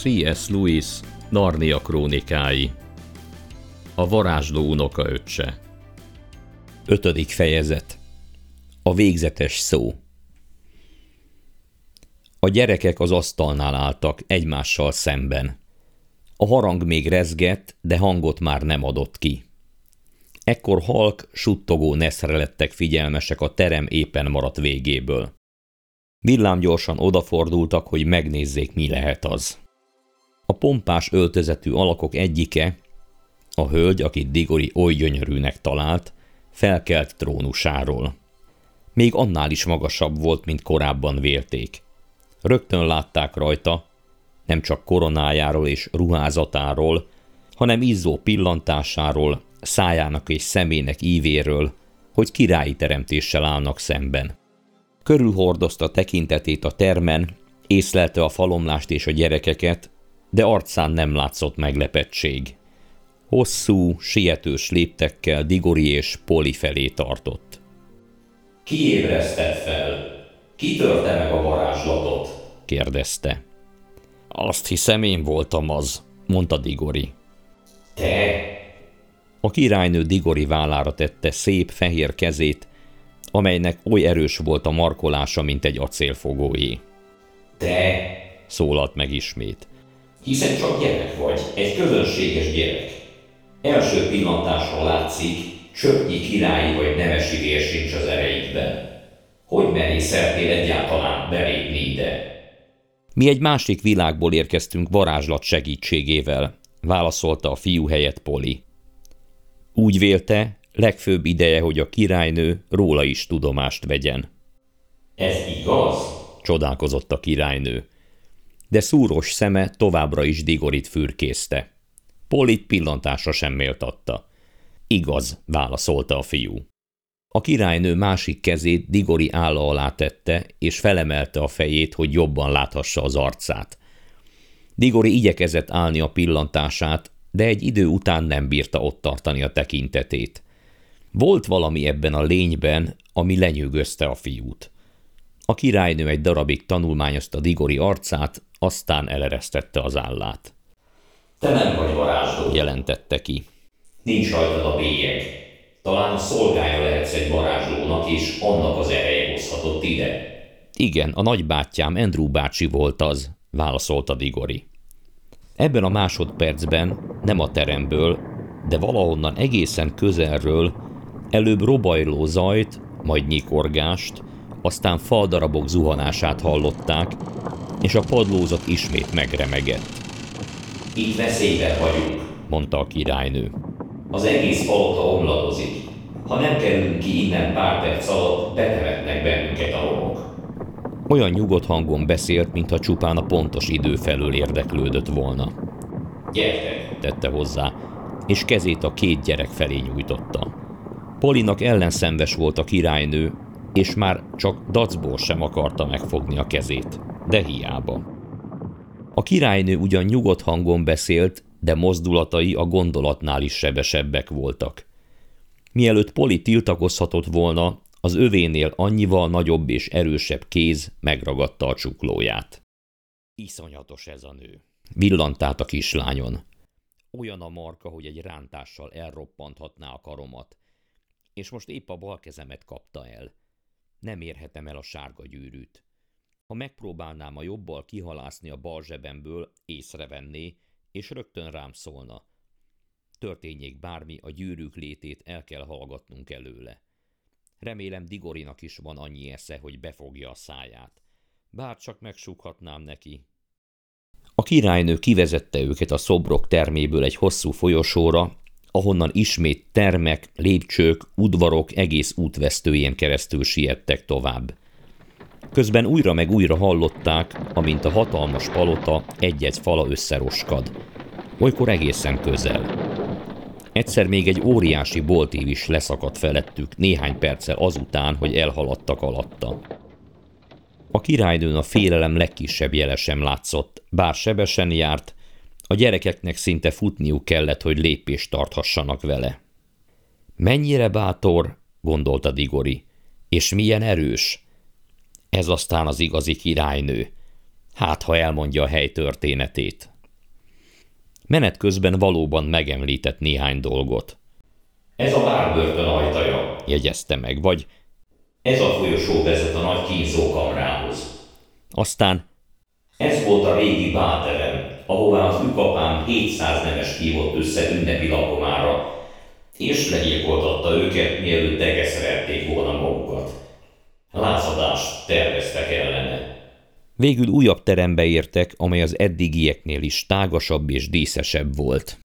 C.S. Lewis Narnia krónikái A varázsló unoka öccse Ötödik fejezet A végzetes szó A gyerekek az asztalnál álltak egymással szemben. A harang még rezgett, de hangot már nem adott ki. Ekkor halk, suttogó neszre lettek figyelmesek a terem éppen maradt végéből. Villámgyorsan odafordultak, hogy megnézzék, mi lehet az. A pompás öltözetű alakok egyike, a hölgy, akit Digori oly gyönyörűnek talált, felkelt trónusáról. Még annál is magasabb volt, mint korábban vélték. Rögtön látták rajta, nem csak koronájáról és ruházatáról, hanem izzó pillantásáról, szájának és szemének ívéről, hogy királyi teremtéssel állnak szemben. Körülhordozta tekintetét a termen, észlelte a falomlást és a gyerekeket, de arcán nem látszott meglepettség. Hosszú, sietős léptekkel Digori és Poli felé tartott. Ki ébresztett fel? Ki törte meg a varázslatot? kérdezte. Azt hiszem én voltam az, mondta Digori. Te? A királynő Digori vállára tette szép fehér kezét, amelynek oly erős volt a markolása, mint egy acélfogóé. Te? Szólalt meg ismét. Hiszen csak gyerek vagy, egy közönséges gyerek. Első pillantásra látszik, csöpnyi királyi vagy nemesi vér sincs az ereidben. Hogy merészeltél egyáltalán belépni ide? Mi egy másik világból érkeztünk varázslat segítségével, válaszolta a fiú helyett Poli. Úgy vélte, legfőbb ideje, hogy a királynő róla is tudomást vegyen. Ez igaz? Csodálkozott a királynő. De szúros szeme továbbra is Digorit fürkészte. Polit pillantásra sem méltatta. Igaz, válaszolta a fiú. A királynő másik kezét Digori álla alá tette, és felemelte a fejét, hogy jobban láthassa az arcát. Digori igyekezett állni a pillantását, de egy idő után nem bírta ott tartani a tekintetét. Volt valami ebben a lényben, ami lenyűgözte a fiút. A királynő egy darabig tanulmányozta Digori arcát, aztán eleresztette az állát. Te nem vagy varázsló, jelentette ki. Nincs rajtad a bélyeg. Talán a szolgája lehetsz egy varázslónak, és annak az ereje hozhatott ide. Igen, a nagybátyám Andrew bácsi volt az, válaszolta Digori. Ebben a másodpercben, nem a teremből, de valahonnan egészen közelről előbb robajló zajt, majd nyikorgást, aztán faldarabok zuhanását hallották, és a padlózat ismét megremegett. Itt veszélyben vagyunk, mondta a királynő. Az egész palota omladozik. Ha nem kerülünk ki innen pár perc alatt, betemetnek bennünket a romok. Olyan nyugodt hangon beszélt, mintha csupán a pontos idő felől érdeklődött volna. Gyertek! tette hozzá, és kezét a két gyerek felé nyújtotta. Polinak ellenszenves volt a királynő, és már csak dacból sem akarta megfogni a kezét, de hiába. A királynő ugyan nyugodt hangon beszélt, de mozdulatai a gondolatnál is sebesebbek voltak. Mielőtt Poli tiltakozhatott volna, az övénél annyival nagyobb és erősebb kéz megragadta a csuklóját. Iszonyatos ez a nő. Villant át a kislányon. Olyan a marka, hogy egy rántással elroppanthatná a karomat. És most épp a bal kezemet kapta el. Nem érhetem el a sárga gyűrűt. Ha megpróbálnám a jobbal kihalászni a bal zsebemből, észrevenné, és rögtön rám szólna. Történjék bármi, a gyűrűk létét el kell hallgatnunk előle. Remélem Digorinak is van annyi esze, hogy befogja a száját. Bár csak megsúghatnám neki. A királynő kivezette őket a szobrok terméből egy hosszú folyosóra, ahonnan ismét termek, lépcsők, udvarok egész útvesztőjén keresztül siettek tovább. Közben újra meg újra hallották, amint a hatalmas palota egy-egy fala összeroskad. Olykor egészen közel. Egyszer még egy óriási boltív is leszakadt felettük néhány perccel azután, hogy elhaladtak alatta. A királynőn a félelem legkisebb jele sem látszott, bár sebesen járt, a gyerekeknek szinte futniuk kellett, hogy lépést tarthassanak vele. Mennyire bátor, gondolta Digori, és milyen erős. Ez aztán az igazi királynő. Hát, ha elmondja a hely történetét. Menet közben valóban megemlített néhány dolgot. Ez a várbörtön ajtaja, jegyezte meg, vagy ez a folyosó vezet a nagy kínzókamrához. Aztán ez volt a régi báterem, ahová az ükapám 700 nemes hívott össze ünnepi lakomára, és legyilkoltatta őket, mielőtt degeszerelték volna magukat. Lázadást terveztek ellene. Végül újabb terembe értek, amely az eddigieknél is tágasabb és díszesebb volt.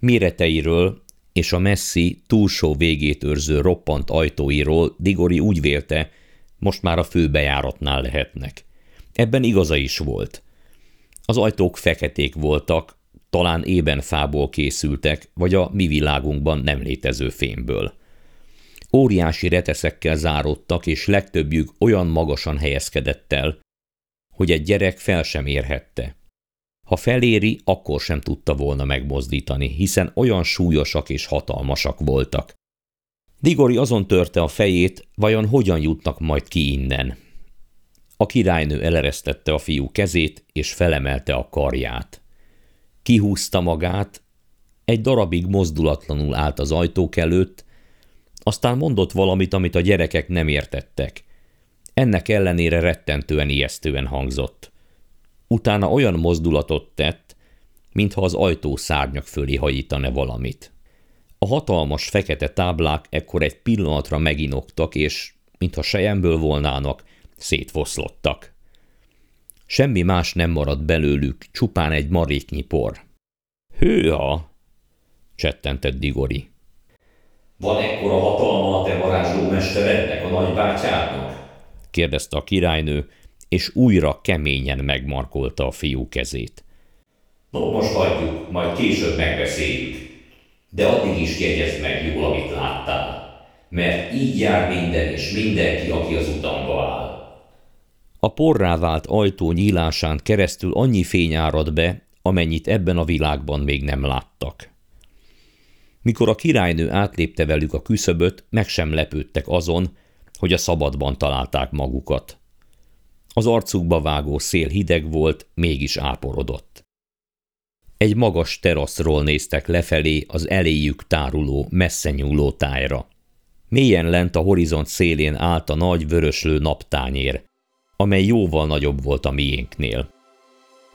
Méreteiről és a messzi, túlsó végét őrző roppant ajtóiról Digori úgy vélte, most már a főbejáratnál lehetnek. Ebben igaza is volt. Az ajtók feketék voltak, talán ében fából készültek, vagy a mi világunkban nem létező fémből. Óriási reteszekkel záródtak, és legtöbbjük olyan magasan helyezkedett el, hogy egy gyerek fel sem érhette. Ha feléri, akkor sem tudta volna megmozdítani, hiszen olyan súlyosak és hatalmasak voltak. Digori azon törte a fejét, vajon hogyan jutnak majd ki innen. A királynő eleresztette a fiú kezét, és felemelte a karját. Kihúzta magát, egy darabig mozdulatlanul állt az ajtók előtt, aztán mondott valamit, amit a gyerekek nem értettek. Ennek ellenére rettentően ijesztően hangzott. Utána olyan mozdulatot tett, mintha az ajtó szárnyak fölé hajítane valamit. A hatalmas fekete táblák ekkor egy pillanatra meginoktak, és, mintha sejemből volnának, szétfoszlottak. Semmi más nem maradt belőlük, csupán egy maréknyi por. Hőha! csettentett Digori. Van ekkora hatalma a te varázsló mesterednek, a nagybátyádnak? kérdezte a királynő, és újra keményen megmarkolta a fiú kezét. No, most hagyjuk, majd később megbeszéljük. De addig is jegyezd meg jól, amit láttál. Mert így jár minden és mindenki, aki az utamba áll. A porrá vált ajtó nyílásán keresztül annyi fény árad be, amennyit ebben a világban még nem láttak. Mikor a királynő átlépte velük a küszöböt, meg sem lepődtek azon, hogy a szabadban találták magukat. Az arcukba vágó szél hideg volt, mégis áporodott. Egy magas teraszról néztek lefelé az eléjük táruló, messze nyúló tájra. Mélyen lent a horizont szélén állt a nagy vöröslő naptányér, amely jóval nagyobb volt a miénknél.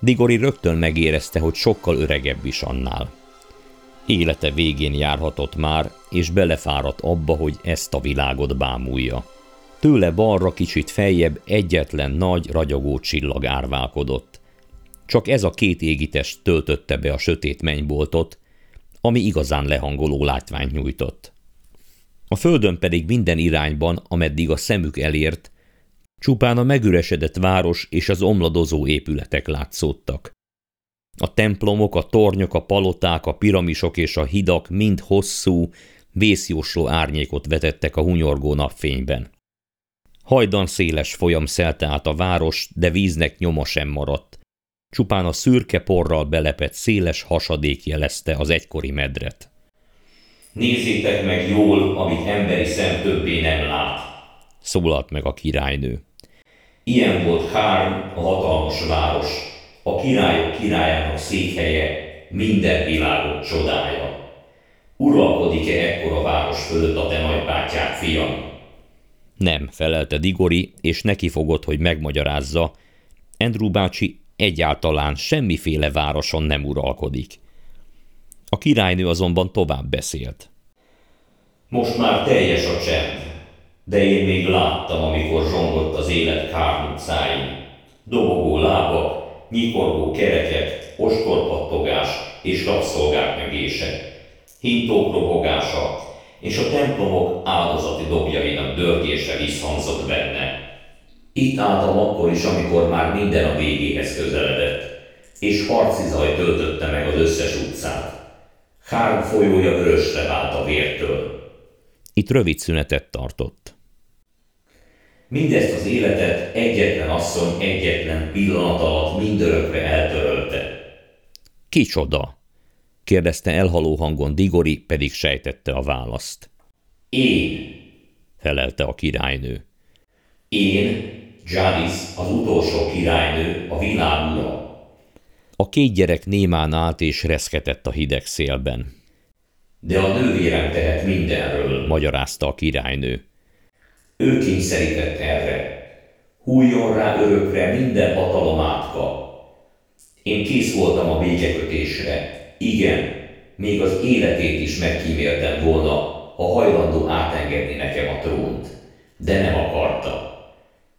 Digori rögtön megérezte, hogy sokkal öregebb is annál. Élete végén járhatott már, és belefáradt abba, hogy ezt a világot bámulja. Tőle balra kicsit feljebb egyetlen nagy, ragyogó csillag árválkodott. Csak ez a két égitest töltötte be a sötét mennyboltot, ami igazán lehangoló látványt nyújtott. A földön pedig minden irányban, ameddig a szemük elért, Csupán a megüresedett város és az omladozó épületek látszódtak. A templomok, a tornyok, a paloták, a piramisok és a hidak mind hosszú, vészjósló árnyékot vetettek a hunyorgó napfényben. Hajdan széles folyam szelte át a város, de víznek nyoma sem maradt. Csupán a szürke porral belepett széles hasadék jelezte az egykori medret. Nézzétek meg jól, amit emberi szem többé nem lát, szólalt meg a királynő. Ilyen volt Hárm, a hatalmas város, a királyok királyának székhelye, minden világok csodája. Uralkodik-e ekkora város fölött a te nagybátyád, fiam? Nem, felelte Digori, és neki fogott, hogy megmagyarázza. Andrew bácsi egyáltalán semmiféle városon nem uralkodik. A királynő azonban tovább beszélt. Most már teljes a csend de én még láttam, amikor zsongott az élet Kárn utcáin. Dobogó lábak, nyikorgó kerekek, ostorpattogás és rabszolgák megése, hintók robogása, és a templomok áldozati dobjainak dörgése visszhangzott benne. Itt álltam akkor is, amikor már minden a végéhez közeledett, és harci zaj töltötte meg az összes utcát. Három folyója vörösre vált a vértől. Itt rövid szünetet tartott. Mindezt az életet egyetlen asszony egyetlen pillanat alatt mindörökre eltörölte. Kicsoda? kérdezte elhaló hangon Digori, pedig sejtette a választ. Én, felelte a királynő. Én, Jadis az utolsó királynő, a világ ura. A két gyerek némán állt és reszketett a hideg szélben. De a nővérem tehet mindenről, magyarázta a királynő. Ő kényszerített erre. Hújjon rá örökre minden hatalom átka. Én kész voltam a békekötésre. Igen, még az életét is megkíméltem volna, ha hajlandó átengedni nekem a trónt. De nem akarta.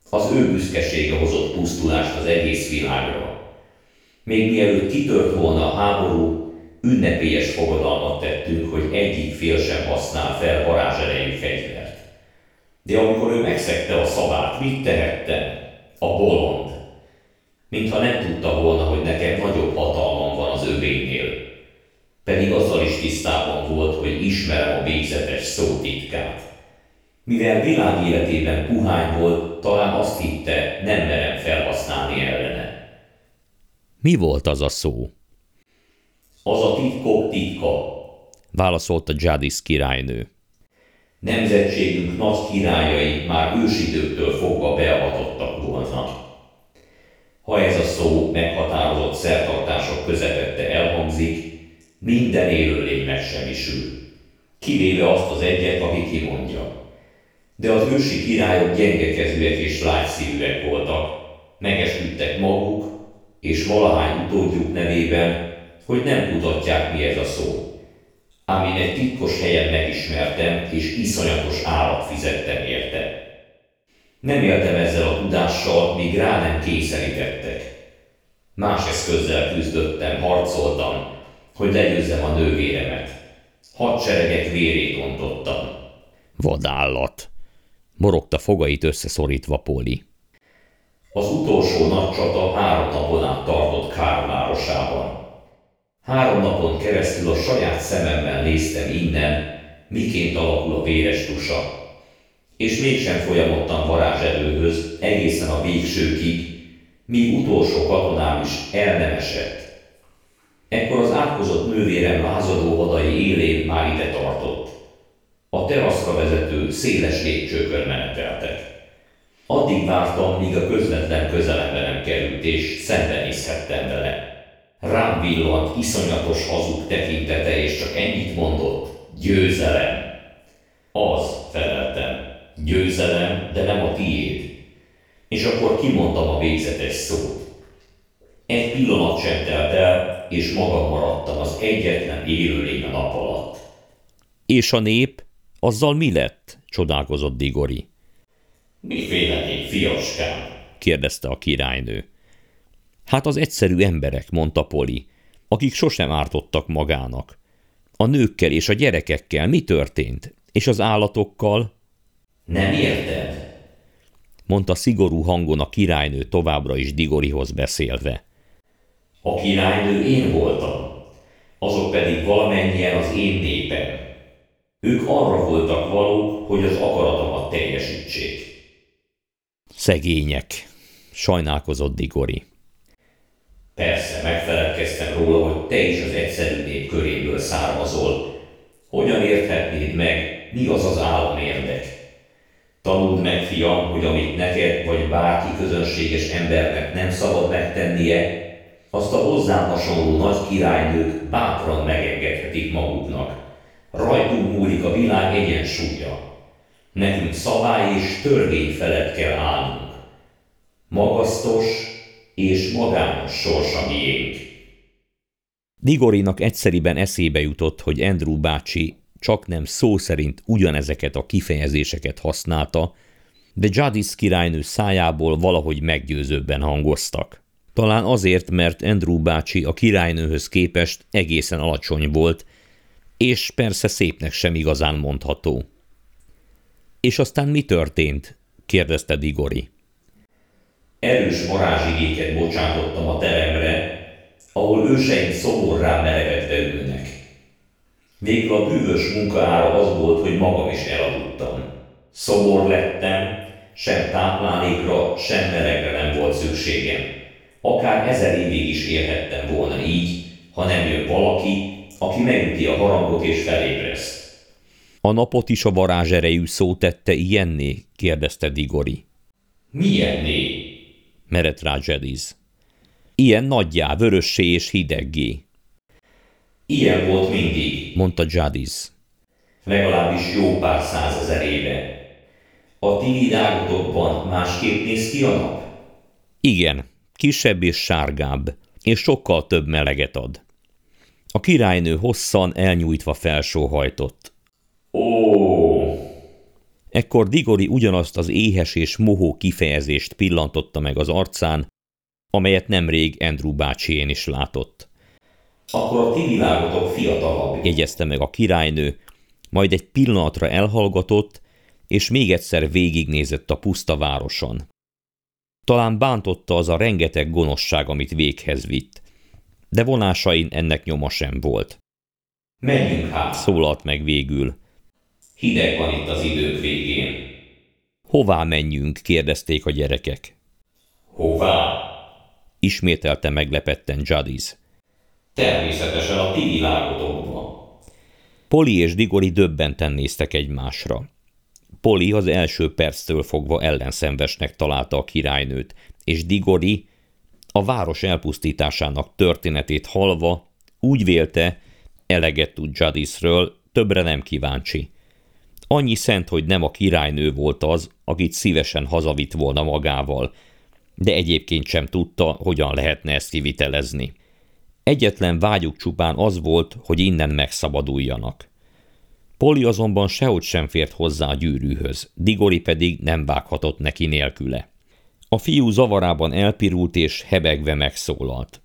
Az ő büszkesége hozott pusztulást az egész világra. Még mielőtt kitört volna a háború, ünnepélyes fogadalmat tettünk, hogy egyik fél sem használ fel varázserejű fegyvert. De amikor ő megszegte a szavát, mit tehettem? A bolond. Mintha nem tudta volna, hogy nekem nagyobb hatalmam van az övénél. Pedig azzal is tisztában volt, hogy ismerem a végzetes szótitkát. Mivel világ életében puhány volt, talán azt hitte, nem merem felhasználni ellene. Mi volt az a szó? Az a titkok titka, válaszolta Jadis királynő. Nemzetségünk nagy királyai már ősidőktől fogva beavatottak volna. Ha ez a szó meghatározott szertartások közepette elhangzik, minden élőlény megsemmisül, kivéve azt az egyet, aki kimondja. De az ősi királyok gyengekezőek és lágyszívűek voltak, megesküdtek maguk, és valahány utódjuk nevében, hogy nem kutatják, mi ez a szó. Ám egy titkos helyen megismertem, és iszonyatos állat fizettem érte. Nem éltem ezzel a tudással, míg rá nem kényszerítettek. Más eszközzel küzdöttem, harcoltam, hogy legyőzzem a nővéremet. Hadseregek vérét ontottam. Vadállat! Morogta fogait összeszorítva Poli. Az utolsó nagy csata három napon át tartott Kárvárosában. Három napon keresztül a saját szememmel néztem innen, miként alakul a véres tusa. És mégsem folyamodtam varázserőhöz egészen a végsőkig, míg utolsó katonám is el. Ekkor az átkozott nővérem lázadó vadai élén már ide tartott. A teraszra vezető széles lépcsőkön meneteltek. Addig vártam, míg a közvetlen közelembe nem került, és szembenézhettem vele. Rám villant iszonyatos hazug tekintete, és csak ennyit mondott, győzelem. Az, feleltem, győzelem, de nem a tiéd. És akkor kimondtam a végzetes szót. Egy pillanat sem telt el, és magam maradtam az egyetlen élőlény a nap alatt. És a nép? Azzal mi lett? csodálkozott Digori. Miféle nép, fiaskám? kérdezte a királynő. Hát az egyszerű emberek, mondta Poli, akik sosem ártottak magának. A nőkkel és a gyerekekkel mi történt? És az állatokkal? Nem érted? mondta szigorú hangon a királynő továbbra is Digorihoz beszélve. A királynő én voltam, azok pedig valamennyien az én népem. Ők arra voltak valók, hogy az akaratomat teljesítsék. Szegények, sajnálkozott Digori. Persze, megfelelkeztem róla, hogy te is az egyszerű nép köréből származol. Hogyan érthetnéd meg, mi az az állam érdek? Tanuld meg, fiam, hogy amit neked vagy bárki közönséges embernek nem szabad megtennie, azt a hozzám hasonló nagy királynők bátran megengedhetik maguknak. Rajtunk múlik a világ egyensúlya. Nekünk szabály és törvény felett kell állnunk. Magasztos és magányos sorsa miénk. Digorinak egyszeriben eszébe jutott, hogy Andrew bácsi csak nem szó szerint ugyanezeket a kifejezéseket használta, de Jadis királynő szájából valahogy meggyőzőbben hangoztak. Talán azért, mert Andrew bácsi a királynőhöz képest egészen alacsony volt, és persze szépnek sem igazán mondható. És aztán mi történt? kérdezte Digori. Erős varázsigéket bocsátottam a teremre, ahol őseink szoborrá merevedve ülnek. Végül a bűvös munka ára az volt, hogy magam is elaludtam. Szobor lettem, sem táplálékra, sem melegre nem volt szükségem. Akár ezer évig is élhettem volna így, ha nem jön valaki, aki megüti a harangot és felébreszt. A napot is a varázserejű szó tette ilyenné? kérdezte Digori. Milyenné? Merett rá. Ilyen nagyjá, vörössé és hideggé, Ilyen volt mindig, mondta Jadiz. legalábbis jó pár százezer éve. A ti világotokban másképp néz ki a nap? Igen, kisebb és sárgább, és sokkal több meleget ad. A királynő hosszan elnyújtva felsóhajtott. Ó, Ekkor Digori ugyanazt az éhes és mohó kifejezést pillantotta meg az arcán, amelyet nemrég Andrew bácsién is látott. akkor a ti világotok fiatalabb. Jegyezte meg a királynő, majd egy pillanatra elhallgatott, és még egyszer végignézett a puszta városon. Talán bántotta az a rengeteg gonoszság, amit véghez vitt, de vonásain ennek nyoma sem volt. Menjünk hát, Szólalt meg végül. Hideg van itt az idők végén. Hová menjünk? kérdezték a gyerekek. Hová? Ismételte meglepetten Jadiz. Természetesen a ti világotokba. Poli és Digori döbbenten néztek egymásra. Poli az első perctől fogva ellenszenvesnek találta a királynőt, és Digori a város elpusztításának történetét halva úgy vélte, eleget tud Jadisről, többre nem kíváncsi. Annyi szent, hogy nem a királynő volt az, akit szívesen hazavitt volna magával, de egyébként sem tudta, hogyan lehetne ezt kivitelezni. Egyetlen vágyuk csupán az volt, hogy innen megszabaduljanak. Poli azonban sehogy sem fért hozzá a gyűrűhöz, Digori pedig nem vághatott neki nélküle. A fiú zavarában elpirult és hebegve megszólalt.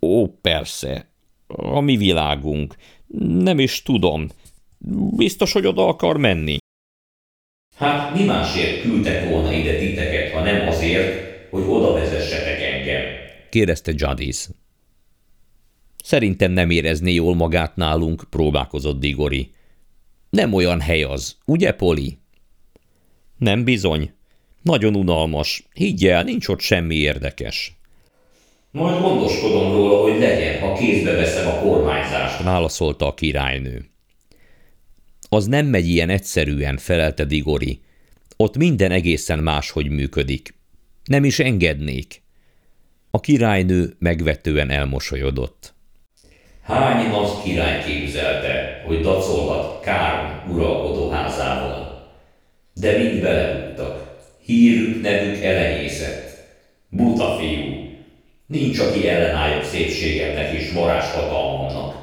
Ó, persze, a mi világunk. Nem is tudom. Biztos, hogy oda akar menni? Hát mi másért küldtek volna ide titeket, ha nem azért, hogy oda vezessetek engem? kérdezte Jadis. Szerintem nem érezné jól magát nálunk, próbálkozott Digori. Nem olyan hely az, ugye, Poli? Nem bizony. Nagyon unalmas. Higgy el, nincs ott semmi érdekes. Majd gondoskodom róla, hogy legyen, ha kézbe veszem a kormányzást. Válaszolta a királynő. Az nem megy ilyen egyszerűen, felelte Digori. Ott minden egészen máshogy működik. Nem is engednék. A királynő megvetően elmosolyodott. Hány nagy király képzelte, hogy dacolhat Kárm uralkodó házával? De mind belebuktak. Hírük, nevük elenyészett. Buta fiú. Nincs, aki ellenálljon szépségemnek és varázshatalmamnak.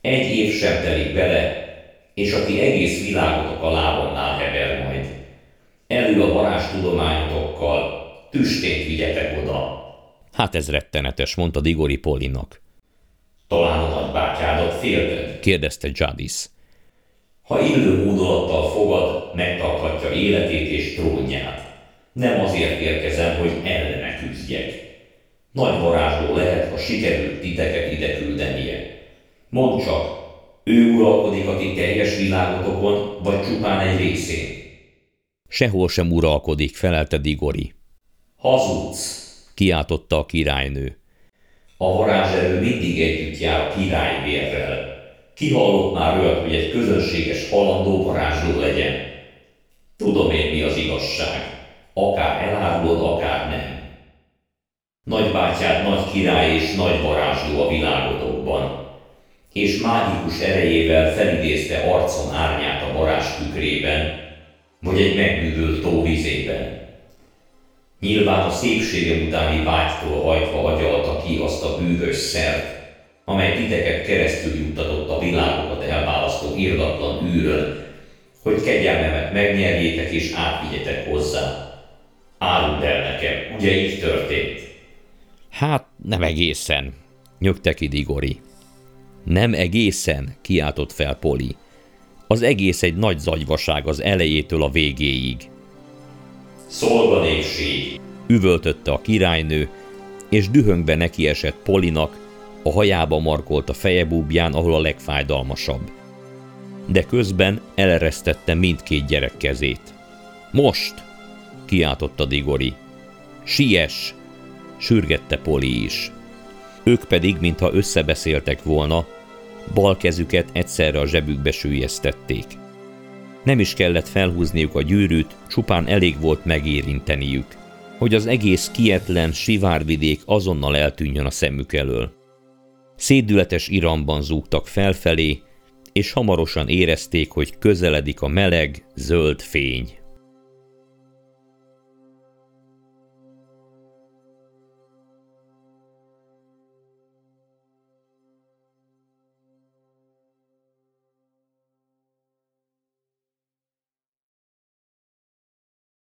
Egy év sem telik bele, és aki egész világotok a lábamnál hever majd. Elő a varázstudományotokkal, tüstént vigyetek oda. Hát ez rettenetes, mondta Digori Polinak. Talán a nagybátyádat félted? Kérdezte Jadis. Ha illő módolattal fogad, megtarthatja életét és trónját. Nem azért érkezem, hogy ellene küzdjek. Nagy varázsló lehet, ha sikerült titeket ide küldenie. Mondd csak, ő uralkodik a ti teljes világotokon, vagy csupán egy részén? Sehol sem uralkodik, felelte Digori. Hazudsz! Kiáltotta a királynő. A varázserő mindig együtt jár a királyvérrel. Ki hallott már olyat, hogy egy közönséges halandó varázsló legyen? Tudom én, mi az igazság. Akár elárulod, akár nem. Nagybátyád nagy király és nagy varázsló a világotokban, és mágikus erejével felidézte arcon árnyát a varázs tükrében, vagy egy megbűvölt tó vizében. Nyilván a szépsége utáni vágytól hajtva agyalta ki azt a bűvös szert, amely titeket keresztül juttatott a világokat elválasztó irdatlan űrön, hogy kegyelmemet megnyerjétek és átvigyetek hozzá. Áruld el nekem, ugye így történt? Hát nem egészen, nyögte ki Digori. Nem egészen, kiáltott fel Poli. Az egész egy nagy zagyvaság az elejétől a végéig. Szolganépség! Üvöltötte a királynő, és dühöngve nekiesett Polinak, a hajába markolt a fejebúbján, ahol a legfájdalmasabb. De közben eleresztette mindkét gyerek kezét. Most! kiáltotta Digori. Siess! sürgette Poli is. Ők pedig, mintha összebeszéltek volna, bal kezüket egyszerre a zsebükbe sűjesztették. Nem is kellett felhúzniuk a gyűrűt, csupán elég volt megérinteniük, hogy az egész kietlen sivárvidék azonnal eltűnjön a szemük elől. Szédületes iramban zúgtak felfelé, és hamarosan érezték, hogy közeledik a meleg, zöld fény.